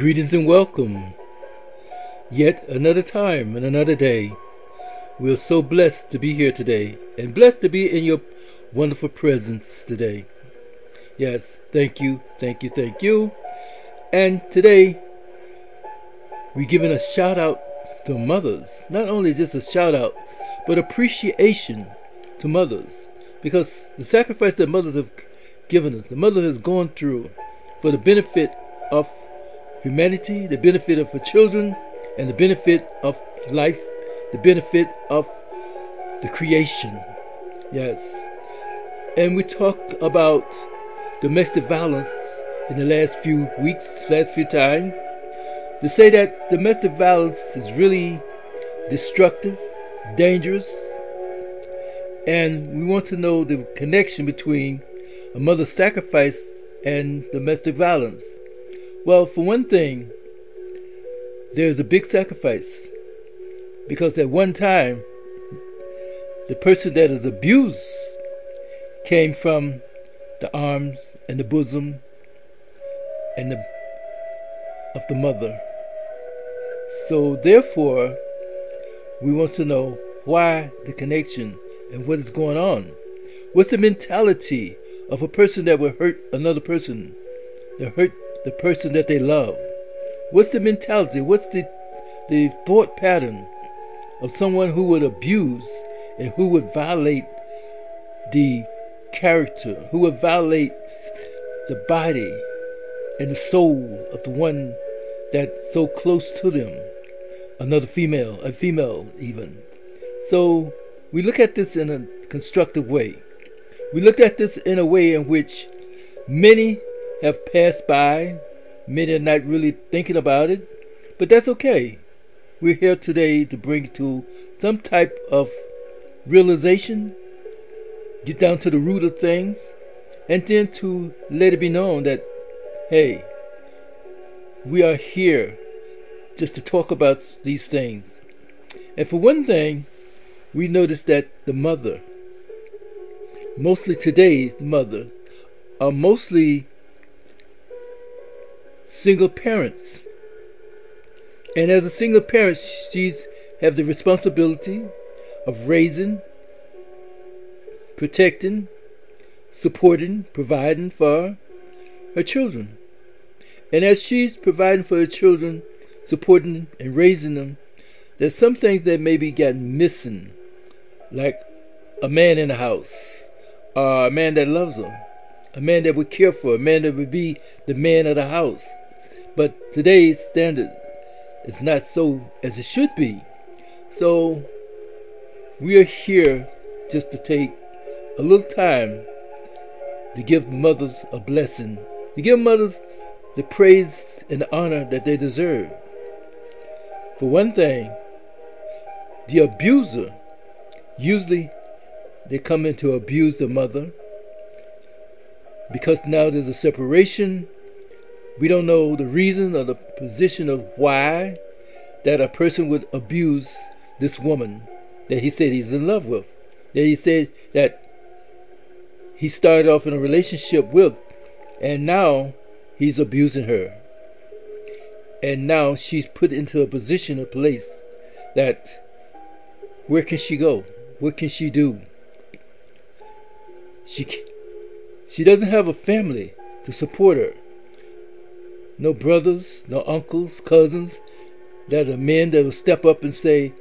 Greetings and welcome. Yet another time and another day. We are so blessed to be here today and blessed to be in your wonderful presence today. Yes, thank you, thank you, thank you. And today we're giving a shout out to mothers. Not only just a shout out, but appreciation to mothers. Because the sacrifice that mothers have given us, the mother has gone through for the benefit of humanity, the benefit of her children, and the benefit of life, the benefit of the creation. Yes. And we talk about domestic violence in the last few weeks, last few times, to say that domestic violence is really destructive, dangerous, and we want to know the connection between a mother's sacrifice and domestic violence. Well, for one thing, there's a big sacrifice because at one time, the person that is abused came from the arms and the bosom and the of the mother. So therefore, we want to know why the connection and what is going on. What's the mentality of a person that would hurt another person, that hurt the person that they love? What's the mentality? What's the the thought pattern of someone who would abuse and who would violate the character, who would violate the body and the soul of the one that's so close to them, another female, a female even. So we look at this in a constructive way. We look at this in a way in which many have passed by, many are not really thinking about it, but that's okay. We're here today to bring to some type of realization, get down to the root of things, and then to let it be known that, hey, we are here just to talk about these things. And for one thing, we notice that the mother, mostly today's mother, are mostly single parents. And as a single parent, she's have the responsibility of raising, protecting, supporting, providing for her children. And as she's providing for her children, supporting and raising them, there's some things that maybe got missing like a man in the house, or a man that loves her, a man that would care for a man that would be the man of the house. But today's standard is not so as it should be. So we are here just to take a little time to give mothers a blessing, to give mothers the praise and the honor that they deserve. For one thing, the abuser Usually, they come in to abuse the mother because now there's a separation. We don't know the reason or the position of why that a person would abuse this woman that he said he's in love with. That he said that he started off in a relationship with, and now he's abusing her. And now she's put into a position, a place that where can she go? What can she do? She she doesn't have a family to support her. No brothers, no uncles, cousins that are men that will step up and say,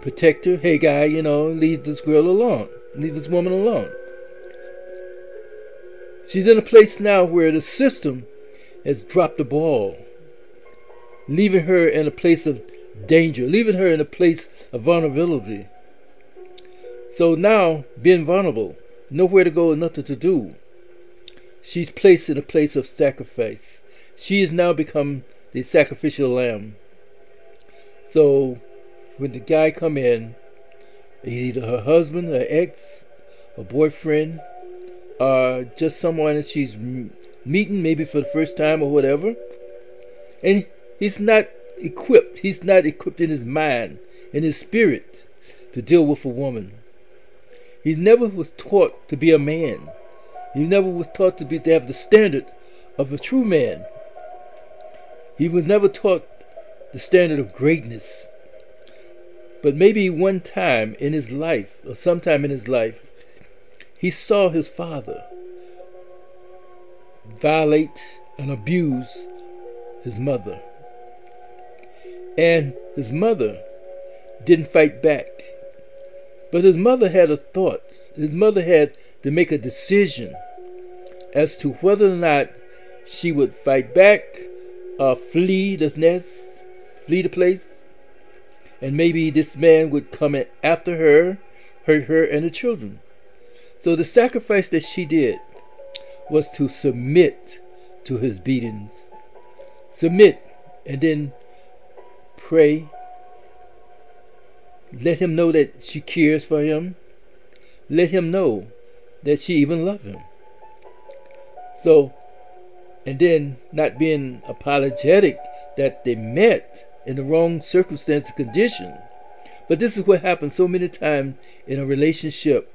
protect her. Hey, guy, you know, leave this girl alone. Leave this woman alone. She's in a place now where the system has dropped the ball, leaving her in a place of danger, leaving her in a place of vulnerability. So now, being vulnerable, nowhere to go nothing to do, she's placed in a place of sacrifice. She has now become the sacrificial lamb. So when the guy come in, either her husband, her ex, her boyfriend, or just someone that she's meeting maybe for the first time or whatever, and he's not equipped. He's not equipped in his mind, in his spirit, to deal with a woman. He never was taught to be a man. He never was taught to be to have the standard of a true man. He was never taught the standard of greatness. But maybe one time in his life, or sometime in his life, he saw his father violate and abuse his mother. And his mother didn't fight back. But his mother had a thought. His mother had to make a decision as to whether or not she would fight back or flee the nest, flee the place. And maybe this man would come after her, hurt her and the children. So the sacrifice that she did was to submit to his beatings. Submit and then pray. Let him know that she cares for him. Let him know that she even loves him. So, and then not being apologetic that they met in the wrong circumstance and condition. But this is what happens so many times in a relationship.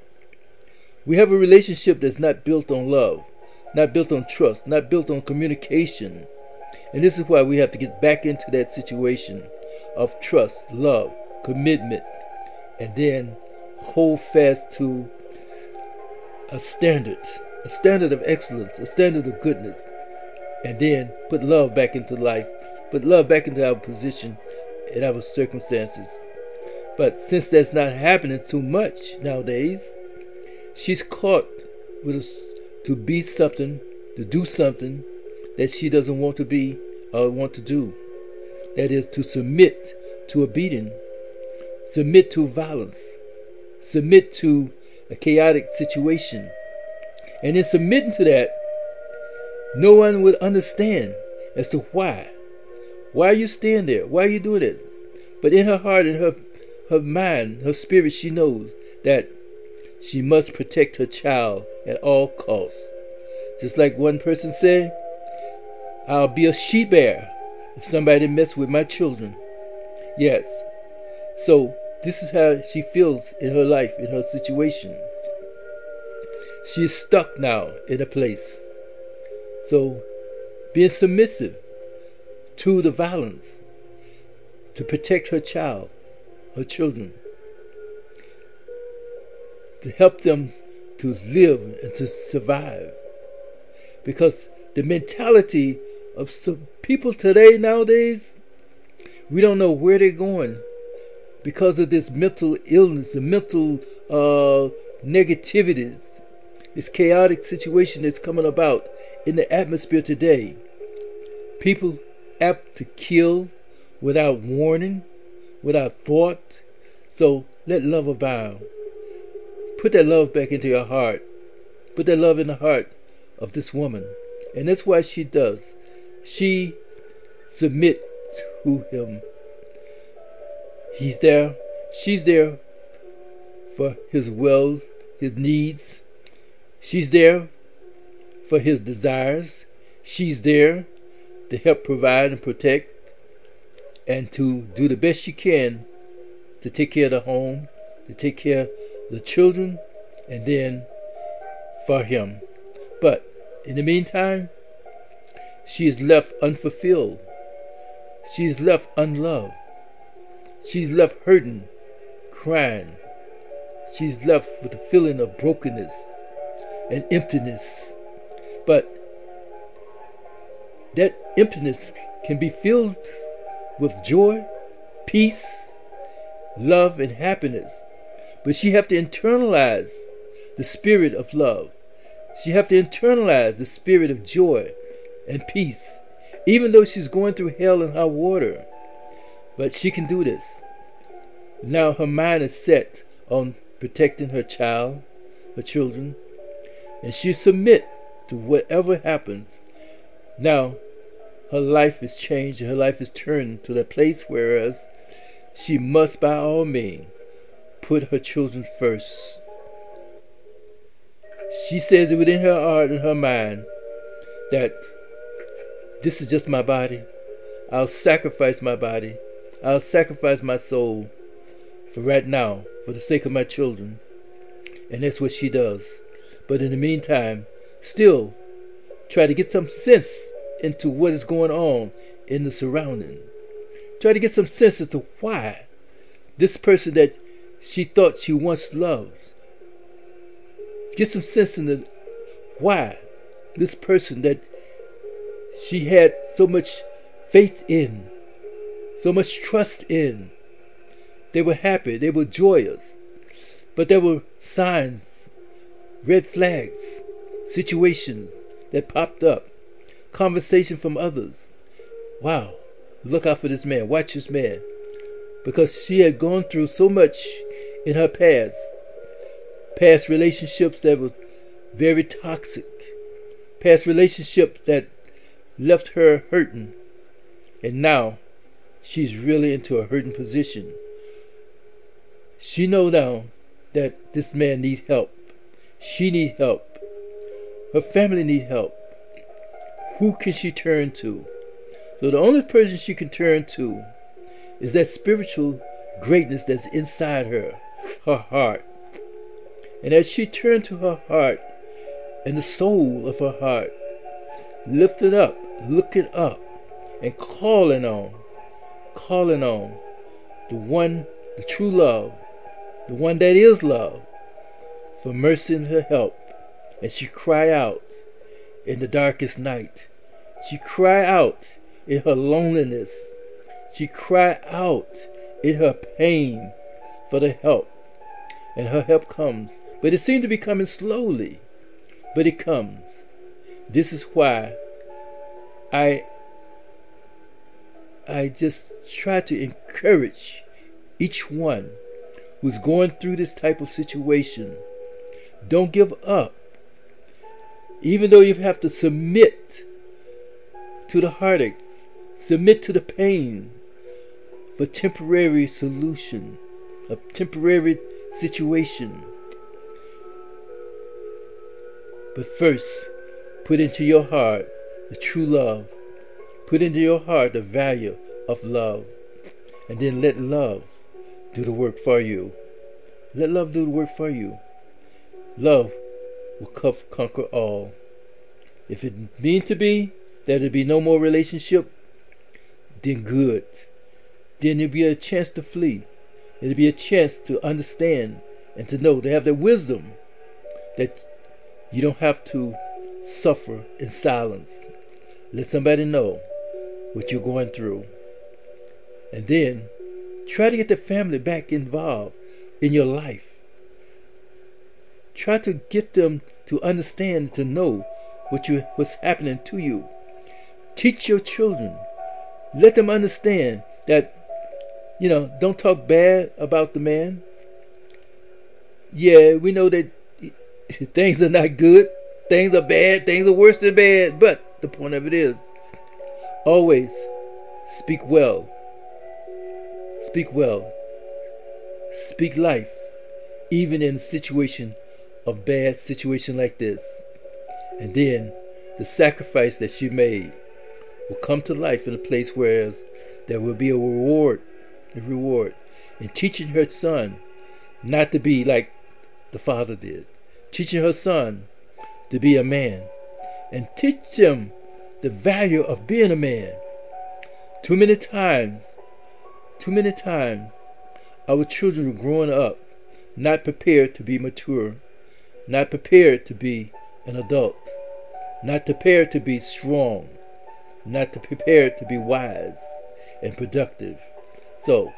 We have a relationship that's not built on love, not built on trust, not built on communication. And this is why we have to get back into that situation of trust, love, commitment, and then hold fast to a standard, a standard of excellence, a standard of goodness, and then put love back into life, put love back into our position and our circumstances. But since that's not happening too much nowadays, she's caught with us to be something, to do something that she doesn't want to be or want to do. That is to submit to a beating, submit to violence, submit to a chaotic situation. And in submitting to that, no one would understand as to why. Why you staying there? Why you doing it? But in her heart, in her her mind, her spirit, she knows that she must protect her child at all costs. Just like one person said, I'll be a she bear if somebody mess with my children. Yes. So this is how she feels in her life, in her situation. She is stuck now in a place. So being submissive to the violence to protect her child, her children, to help them to live and to survive. Because the mentality of some people today, nowadays, we don't know where they're going because of this mental illness and mental uh, negativity, this chaotic situation that's coming about in the atmosphere today. People apt to kill without warning, without thought. So let love abound. Put that love back into your heart. Put that love in the heart of this woman. And that's what she does. She submits to him. He's there. She's there for his will, his needs. She's there for his desires. She's there to help provide and protect and to do the best she can to take care of the home, to take care of the children, and then for him. But in the meantime, she is left unfulfilled. She is left unloved. She's left hurting, crying. She's left with a feeling of brokenness and emptiness. But that emptiness can be filled with joy, peace, love, and happiness. But she have to internalize the spirit of love. She have to internalize the spirit of joy and peace, even though she's going through hell and high water. But she can do this. Now her mind is set on protecting her child, her children, and she submit to whatever happens. Now her life is changed, her life is turned to the place whereas she must by all means put her children first. She says it within her heart and her mind that this is just my body. I'll sacrifice my body. I'll sacrifice my soul for right now, for the sake of my children. And that's what she does. But in the meantime, still try to get some sense into what is going on in the surrounding. Try to get some sense as to why this person that she thought she once loved. Get some sense into why this person that she had so much faith in, so much trust in. They were happy, they were joyous, but there were signs, red flags, situations that popped up, conversation from others. Wow, look out for this man, watch this man. Because she had gone through so much in her past, past relationships that were very toxic, past relationships that left her hurting, and now she's really into a hurting position. She know now that this man need help. She need help. Her family need help. Who can she turn to? So the only person she can turn to is that spiritual greatness that's inside her, her heart. And as she turned to her heart and the soul of her heart, lifted up, looking up, and calling on, calling on the one, the true love, the one that is love, for mercy and her help. And she cry out in the darkest night. She cry out in her loneliness. She cry out in her pain for the help. And her help comes. But it seems to be coming slowly. But it comes. This is why I I just try to encourage each one who's going through this type of situation. Don't give up. Even though you have to submit to the heartaches, submit to the pain for temporary solution, a temporary situation. But first, put into your heart the true love. Put into your heart the value of love. And then let love do the work for you. Let love do the work for you. Love will conquer all. If it mean to be that there be no more relationship, then good. Then it'll be a chance to flee. It'll be a chance to understand and to know, to have the wisdom that you don't have to suffer in silence. Let somebody know what you're going through. And then try to get the family back involved in your life. Try to get them to understand, to know what you what's happening to you. Teach your children. Let them understand that you know, don't talk bad about the man. Yeah, we know that things are not good. Things are bad. Things are worse than bad. But the point of it is always speak well. Speak well. Speak life. Even in a situation of bad situation like this. And then the sacrifice that she made will come to life in a place where there will be a reward, a reward in teaching her son not to be like the father did, teaching her son to be a man, and teach him the value of being a man. Too many times, too many times, our children growing up not prepared to be mature, not prepared to be an adult, not prepared to be strong, not prepared to be wise and productive. So,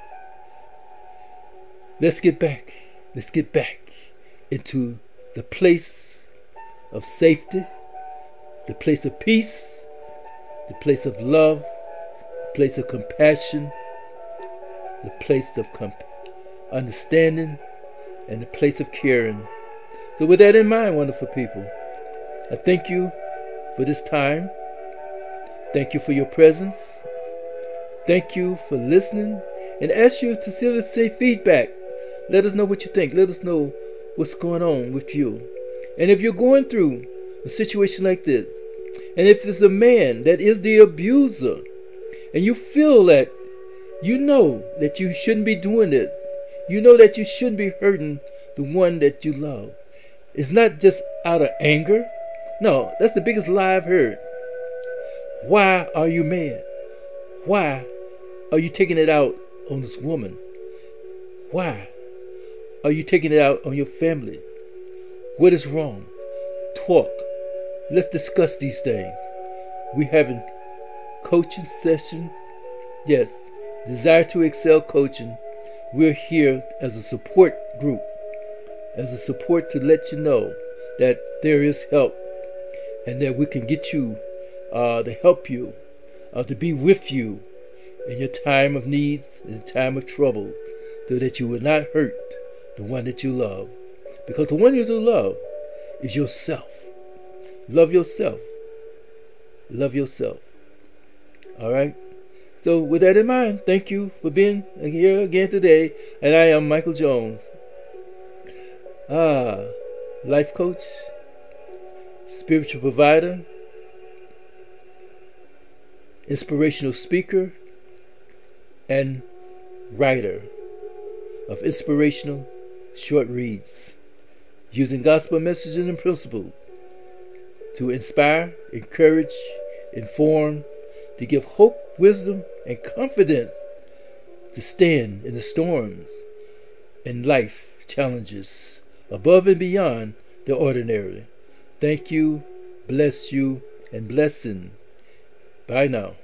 let's get back. Let's get back into the place of safety, the place of peace, the place of love, the place of compassion, the place of comp- understanding, and the place of caring. So, with that in mind, wonderful people, I thank you for this time. Thank you for your presence. Thank you for listening and ask you to send us say feedback. Let us know what you think. Let us know what's going on with you. And if you're going through a situation like this, and if it's a man that is the abuser, and you feel that you know that you shouldn't be doing this, you know that you shouldn't be hurting the one that you love. It's not just out of anger. No, that's the biggest lie I've heard. Why are you mad? Why are you taking it out on this woman? Why are you taking it out on your family? What is wrong? Talk. Let's discuss these things. We having coaching session. Yes, desire to excel coaching. We're here as a support group, as a support to let you know that there is help and that we can get you uh, to help you, uh, to be with you in your time of needs, in time of trouble, so that you will not hurt the one that you love. Because the one you do love is yourself. Love yourself. Love yourself. All right? So, with that in mind, thank you for being here again today. And I am Michael Jones. Ah, life coach, spiritual provider, inspirational speaker, and writer of inspirational short reads using gospel messages and principles to inspire, encourage, inform, to give hope, wisdom, and confidence to stand in the storms and life challenges above and beyond the ordinary. Thank you, bless you, and blessing. Bye now.